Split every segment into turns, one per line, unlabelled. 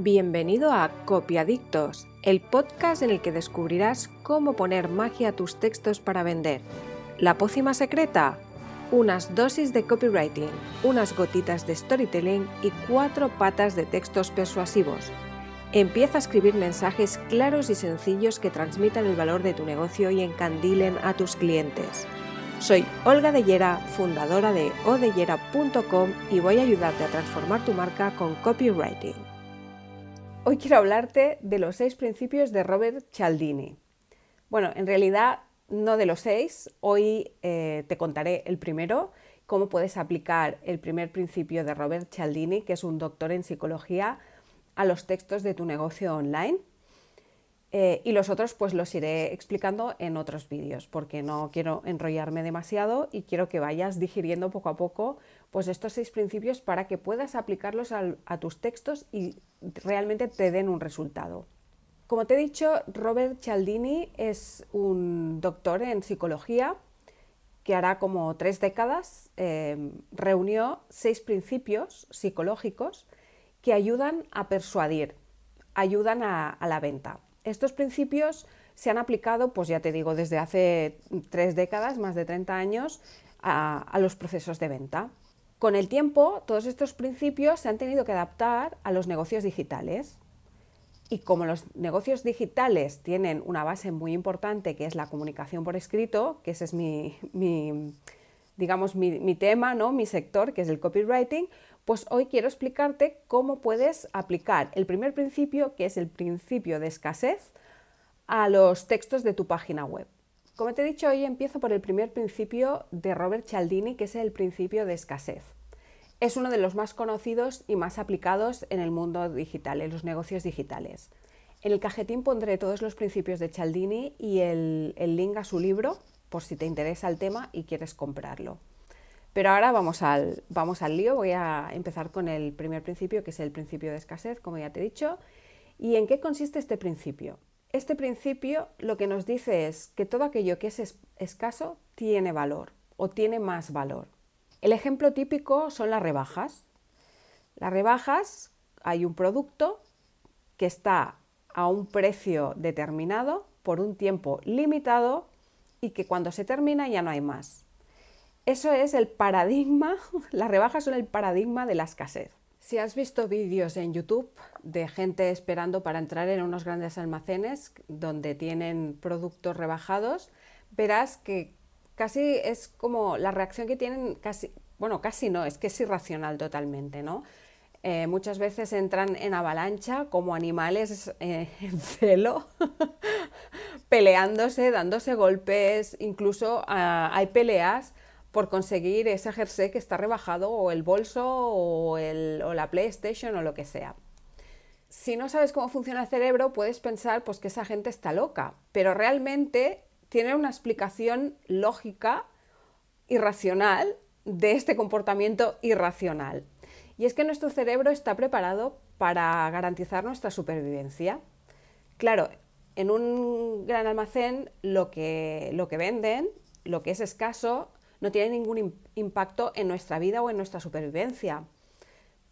Bienvenido a Copiadictos, el podcast en el que descubrirás cómo poner magia a tus textos para vender. ¿La pócima secreta? Unas dosis de copywriting, unas gotitas de storytelling y cuatro patas de textos persuasivos. Empieza a escribir mensajes claros y sencillos que transmitan el valor de tu negocio y encandilen a tus clientes. Soy Olga Dellera, fundadora de odellera.com y voy a ayudarte a transformar tu marca con copywriting. Hoy quiero hablarte de los seis principios de Robert Cialdini. Bueno, en realidad no de los seis, hoy eh, te contaré el primero, cómo puedes aplicar el primer principio de Robert Cialdini, que es un doctor en psicología, a los textos de tu negocio online. Eh, y los otros pues los iré explicando en otros vídeos porque no quiero enrollarme demasiado y quiero que vayas digiriendo poco a poco pues estos seis principios para que puedas aplicarlos a tus textos y realmente te den un resultado. Como te he dicho, Robert Cialdini es un doctor en psicología que hará como tres décadas eh, reunió seis principios psicológicos que ayudan a persuadir, ayudan a la venta. Estos principios se han aplicado, pues ya te digo, desde hace tres décadas, más de 30 años, a, los procesos de venta. Con el tiempo, todos estos principios se han tenido que adaptar a los negocios digitales. Y como los negocios digitales tienen una base muy importante que es la comunicación por escrito, que ese es mi, digamos, mi, tema, ¿no? mi sector, que es el copywriting, pues hoy quiero explicarte cómo puedes aplicar el primer principio, que es el principio de escasez, a los textos de tu página web. Como te he dicho, hoy empiezo por el primer principio de Robert Cialdini, que es el principio de escasez. Es uno de los más conocidos y más aplicados en el mundo digital, en los negocios digitales. En el cajetín pondré todos los principios de Cialdini y el, el link a su libro, por si te interesa el tema y quieres comprarlo. Pero ahora vamos al, vamos al lío. Voy a empezar con el primer principio, que es el principio de escasez, como ya te he dicho. ¿Y en qué consiste este principio? Este principio lo que nos dice es que todo aquello que es escaso tiene valor o tiene más valor. El ejemplo típico son las rebajas. Las rebajas, hay un producto que está a un precio determinado por un tiempo limitado y que cuando se termina ya no hay más. Eso es el paradigma, las rebajas son el paradigma de la escasez. Si has visto vídeos en YouTube de gente esperando para entrar en unos grandes almacenes donde tienen productos rebajados, verás que casi es como la reacción que tienen, casi, bueno, casi no, es que es irracional totalmente, ¿no? Eh, muchas veces entran en avalancha como animales eh, en celo, peleándose, dándose golpes, incluso ah, hay peleas por conseguir ese jersey que está rebajado o el bolso o, la PlayStation o lo que sea. Si no sabes cómo funciona el cerebro, puedes pensar pues, que esa gente está loca, pero realmente tiene una explicación lógica y racional de este comportamiento irracional. Y es que nuestro cerebro está preparado para garantizar nuestra supervivencia. Claro, en un gran almacén lo que, lo que venden, lo que es escaso, no tiene ningún impacto en nuestra vida o en nuestra supervivencia.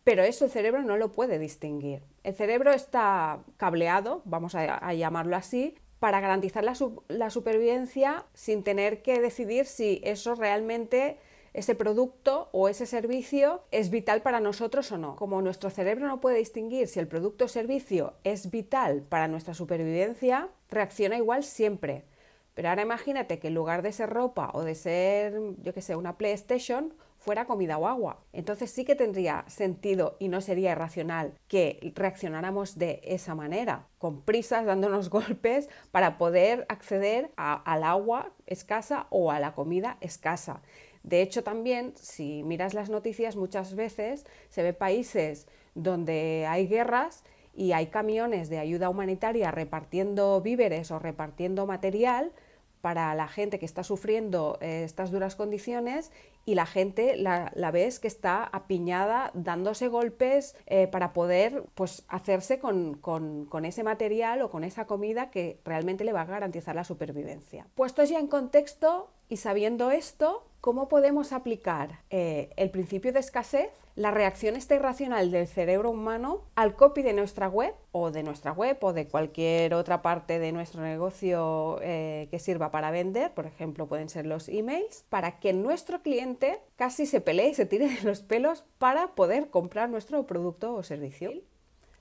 Pero eso el cerebro no lo puede distinguir. El cerebro está cableado, vamos a, llamarlo así, para garantizar la, supervivencia sin tener que decidir si eso realmente, ese producto o ese servicio es vital para nosotros o no. Como nuestro cerebro no puede distinguir si el producto o servicio es vital para nuestra supervivencia, reacciona igual siempre. Pero ahora imagínate que en lugar de ser ropa o de ser, yo qué sé, una PlayStation, fuera comida o agua. Entonces sí que tendría sentido y no sería irracional que reaccionáramos de esa manera, con prisas, dándonos golpes para poder acceder al agua escasa o a la comida escasa. De hecho, también, si miras las noticias, muchas veces se ve países donde hay guerras y hay camiones de ayuda humanitaria repartiendo víveres o repartiendo material para la gente que está sufriendo eh, estas duras condiciones y la gente la, ves que está apiñada dándose golpes eh, para poder pues, hacerse con, con, ese material o con esa comida que realmente le va a garantizar la supervivencia. Puestos ya en contexto y sabiendo esto, ¿cómo podemos aplicar eh, el principio de escasez, la reacción esta irracional del cerebro humano al copy de nuestra web o de nuestra web o de cualquier otra parte de nuestro negocio eh, que sirva para vender, por ejemplo pueden ser los emails, para que nuestro cliente casi se pelee y se tire de los pelos para poder comprar nuestro producto o servicio?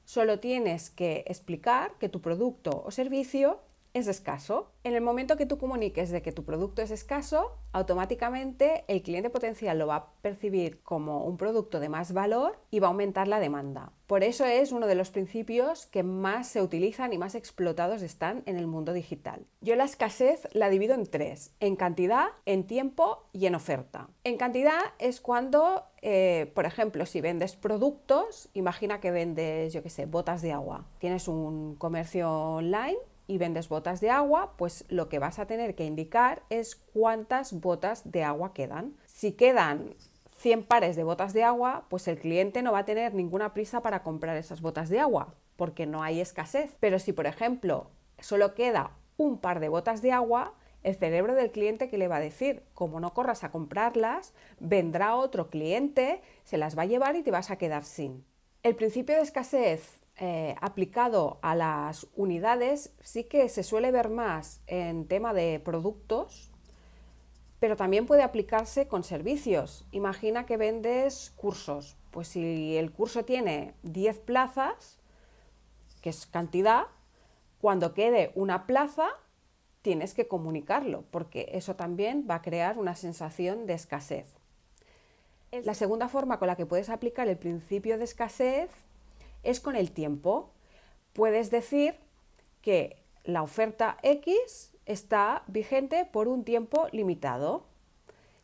Solo tienes que explicar que tu producto o servicio es escaso. En el momento que tú comuniques de que tu producto es escaso, automáticamente el cliente potencial lo va a percibir como un producto de más valor y va a aumentar la demanda. Por eso es uno de los principios que más se utilizan y más explotados están en el mundo digital. Yo la escasez la divido en tres, en cantidad, en tiempo y en oferta. En cantidad es cuando, eh, por ejemplo, si vendes productos, imagina que vendes, yo qué sé, botas de agua. Tienes un comercio online y vendes botas de agua, pues lo que vas a tener que indicar es cuántas botas de agua quedan. Si quedan 100 pares de botas de agua, pues el cliente no va a tener ninguna prisa para comprar esas botas de agua, porque no hay escasez. Pero si, por ejemplo, solo queda un par de botas de agua, el cerebro del cliente que le va a decir, como no corras a comprarlas, vendrá otro cliente, se las va a llevar y te vas a quedar sin. El principio de escasez eh, aplicado a las unidades sí que se suele ver más en tema de productos, pero también puede aplicarse con servicios. Imagina que vendes cursos, pues si el curso tiene 10 plazas, que es cantidad, cuando quede una plaza tienes que comunicarlo, porque eso también va a crear una sensación de escasez. La segunda forma con la que puedes aplicar el principio de escasez es con el tiempo. Puedes decir que la oferta X está vigente por un tiempo limitado,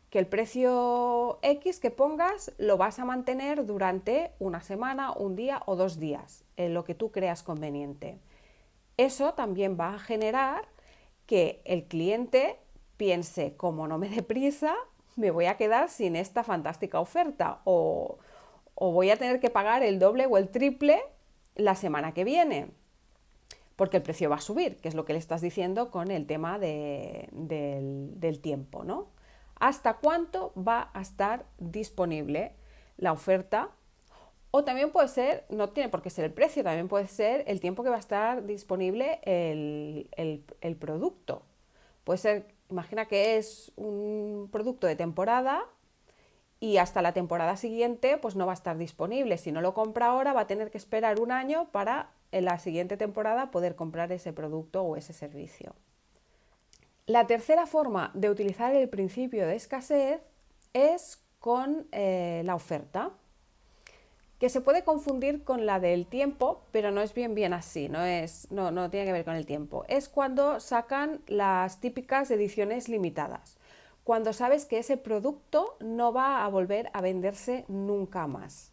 que el precio X que pongas lo vas a mantener durante una semana, un día o dos días, en lo que tú creas conveniente. Eso también va a generar que el cliente piense, como no me dé prisa, me voy a quedar sin esta fantástica oferta o, o voy a tener que pagar el doble o el triple la semana que viene, porque el precio va a subir, que es lo que le estás diciendo con el tema del, tiempo, ¿no? ¿Hasta cuánto va a estar disponible la oferta? O también puede ser, no tiene por qué ser el precio, también puede ser el tiempo que va a estar disponible el, producto. Puede ser, imagina que es un producto de temporada y hasta la temporada siguiente pues no va a estar disponible. Si no lo compra ahora va a tener que esperar un año para en la siguiente temporada poder comprar ese producto o ese servicio. La tercera forma de utilizar el principio de escasez es con eh, la oferta, que se puede confundir con la del tiempo, pero no es bien bien así, no, es, no, no tiene que ver con el tiempo. Es cuando sacan las típicas ediciones limitadas cuando sabes que ese producto no va a volver a venderse nunca más.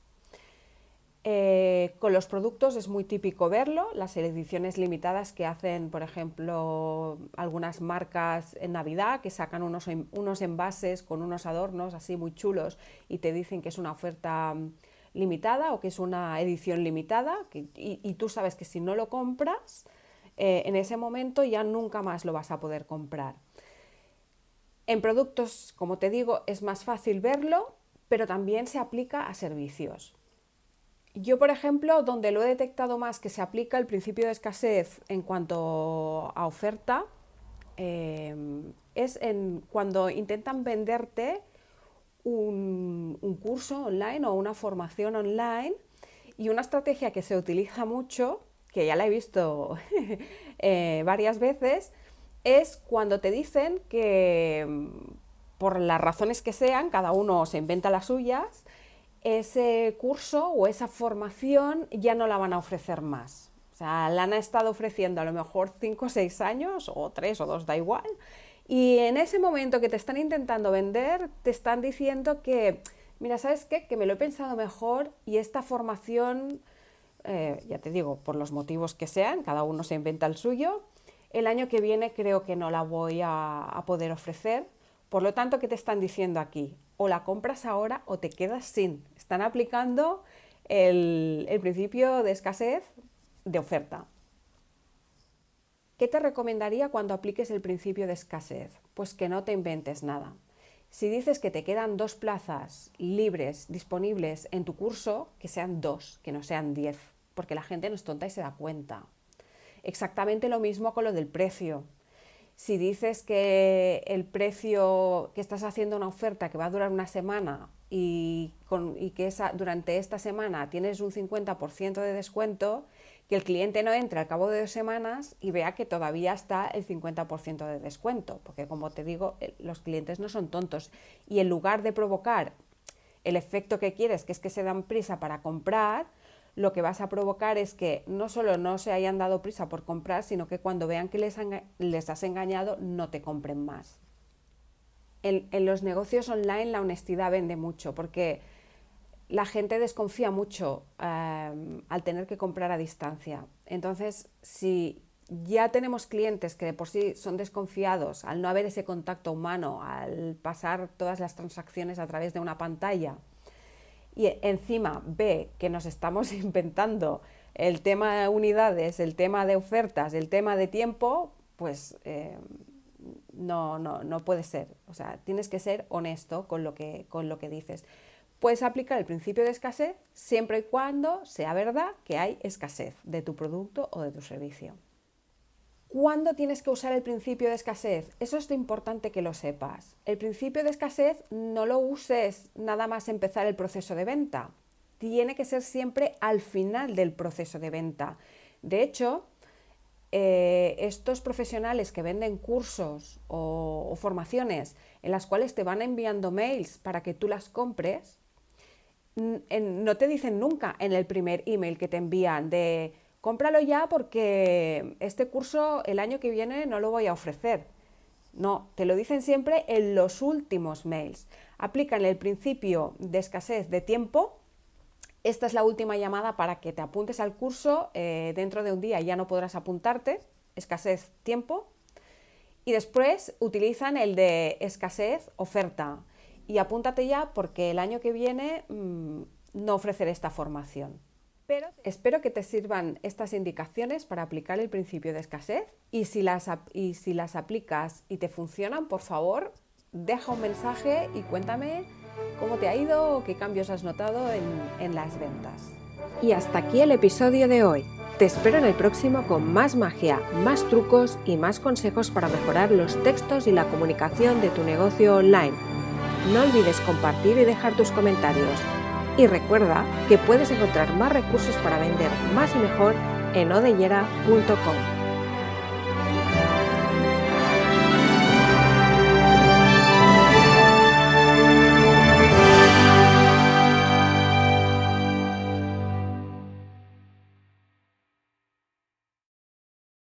Eh, con los productos es muy típico verlo, las ediciones limitadas que hacen, por ejemplo, algunas marcas en Navidad, que sacan unos, unos envases con unos adornos así muy chulos y te dicen que es una oferta mm, limitada o que es una edición limitada y, tú sabes que si no lo compras, eh, en ese momento ya nunca más lo vas a poder comprar. En productos, como te digo, es más fácil verlo, pero también se aplica a servicios. Yo, por ejemplo, donde lo he detectado más que se aplica el principio de escasez en cuanto a oferta, em, es en cuando intentan venderte un, curso online o una formación online y una estrategia que se utiliza mucho, que ya la he visto eh, varias veces, es cuando te dicen que mm, por las razones que sean, cada uno se inventa las suyas, ese curso o esa formación ya no la van a ofrecer más. O sea, la han estado ofreciendo a lo mejor 5 o 6 años, o 3 o 2, da igual. Y en ese momento que te están intentando vender, te están diciendo que, mira, ¿sabes qué? Que me lo he pensado mejor y esta formación, eh, ya te digo, por los motivos que sean, cada uno se inventa el suyo, el año que viene creo que no la voy a, poder ofrecer. Por lo tanto, ¿qué te están diciendo aquí? O la compras ahora o te quedas sin. Están aplicando el, el principio de escasez de oferta. ¿Qué te recomendaría cuando apliques el principio de escasez? Pues que no te inventes nada. Si dices que te quedan dos plazas libres disponibles en tu curso, que sean dos, que no sean diez, porque la gente no es tonta y se da cuenta. Exactamente lo mismo con lo del precio. Si dices que el precio, que estás haciendo una oferta que va a durar una semana y, que durante esta semana tienes un 50% de descuento, que el cliente no entre al cabo de dos semanas y vea que todavía está el 50% de descuento, porque como te digo, los clientes no son tontos y en lugar de provocar el efecto que quieres, que es que se dan prisa para comprar, lo que vas a provocar es que no solo no se hayan dado prisa por comprar, sino que cuando vean que les, has engañado, no te compren más. En, en los negocios online la honestidad vende mucho, porque la gente desconfía mucho em, al tener que comprar a distancia. Entonces, si ya tenemos clientes que de por sí son desconfiados al no haber ese contacto humano, al pasar todas las transacciones a través de una pantalla, y encima ve que nos estamos inventando el tema de unidades, el tema de ofertas, el tema de tiempo, pues em, no, no, no puede ser. O sea, tienes que ser honesto con lo que, con lo que dices. Puedes aplicar el principio de escasez siempre y cuando sea verdad que hay escasez de tu producto o de tu servicio. ¿Cuándo tienes que usar el principio de escasez? Eso es importante que lo sepas. El principio de escasez no lo uses nada más empezar el proceso de venta. Tiene que ser siempre al final del proceso de venta. De hecho, eh, estos profesionales que venden cursos o formaciones en las cuales te van enviando mails para que tú las compres, no te dicen nunca en el primer email que te envían de cómpralo ya porque este curso el año que viene no lo voy a ofrecer. No, te lo dicen siempre en los últimos mails. Aplican el principio de escasez de tiempo. Esta es la última llamada para que te apuntes al curso. Eh, dentro de un día ya no podrás apuntarte. Escasez tiempo. Y después utilizan el de escasez oferta y apúntate ya porque el año que viene mm, no ofreceré esta formación. Pero espero que te sirvan estas indicaciones para aplicar el principio de escasez y si las, y si las aplicas y te funcionan, por favor, deja un mensaje y cuéntame cómo te ha ido o qué cambios has notado en, en las ventas.
Y hasta aquí el episodio de hoy. Te espero en el próximo con más magia, más trucos y más consejos para mejorar los textos y la comunicación de tu negocio online. No olvides compartir y dejar tus comentarios. Y recuerda que puedes encontrar más recursos para vender más y mejor en odellera.com.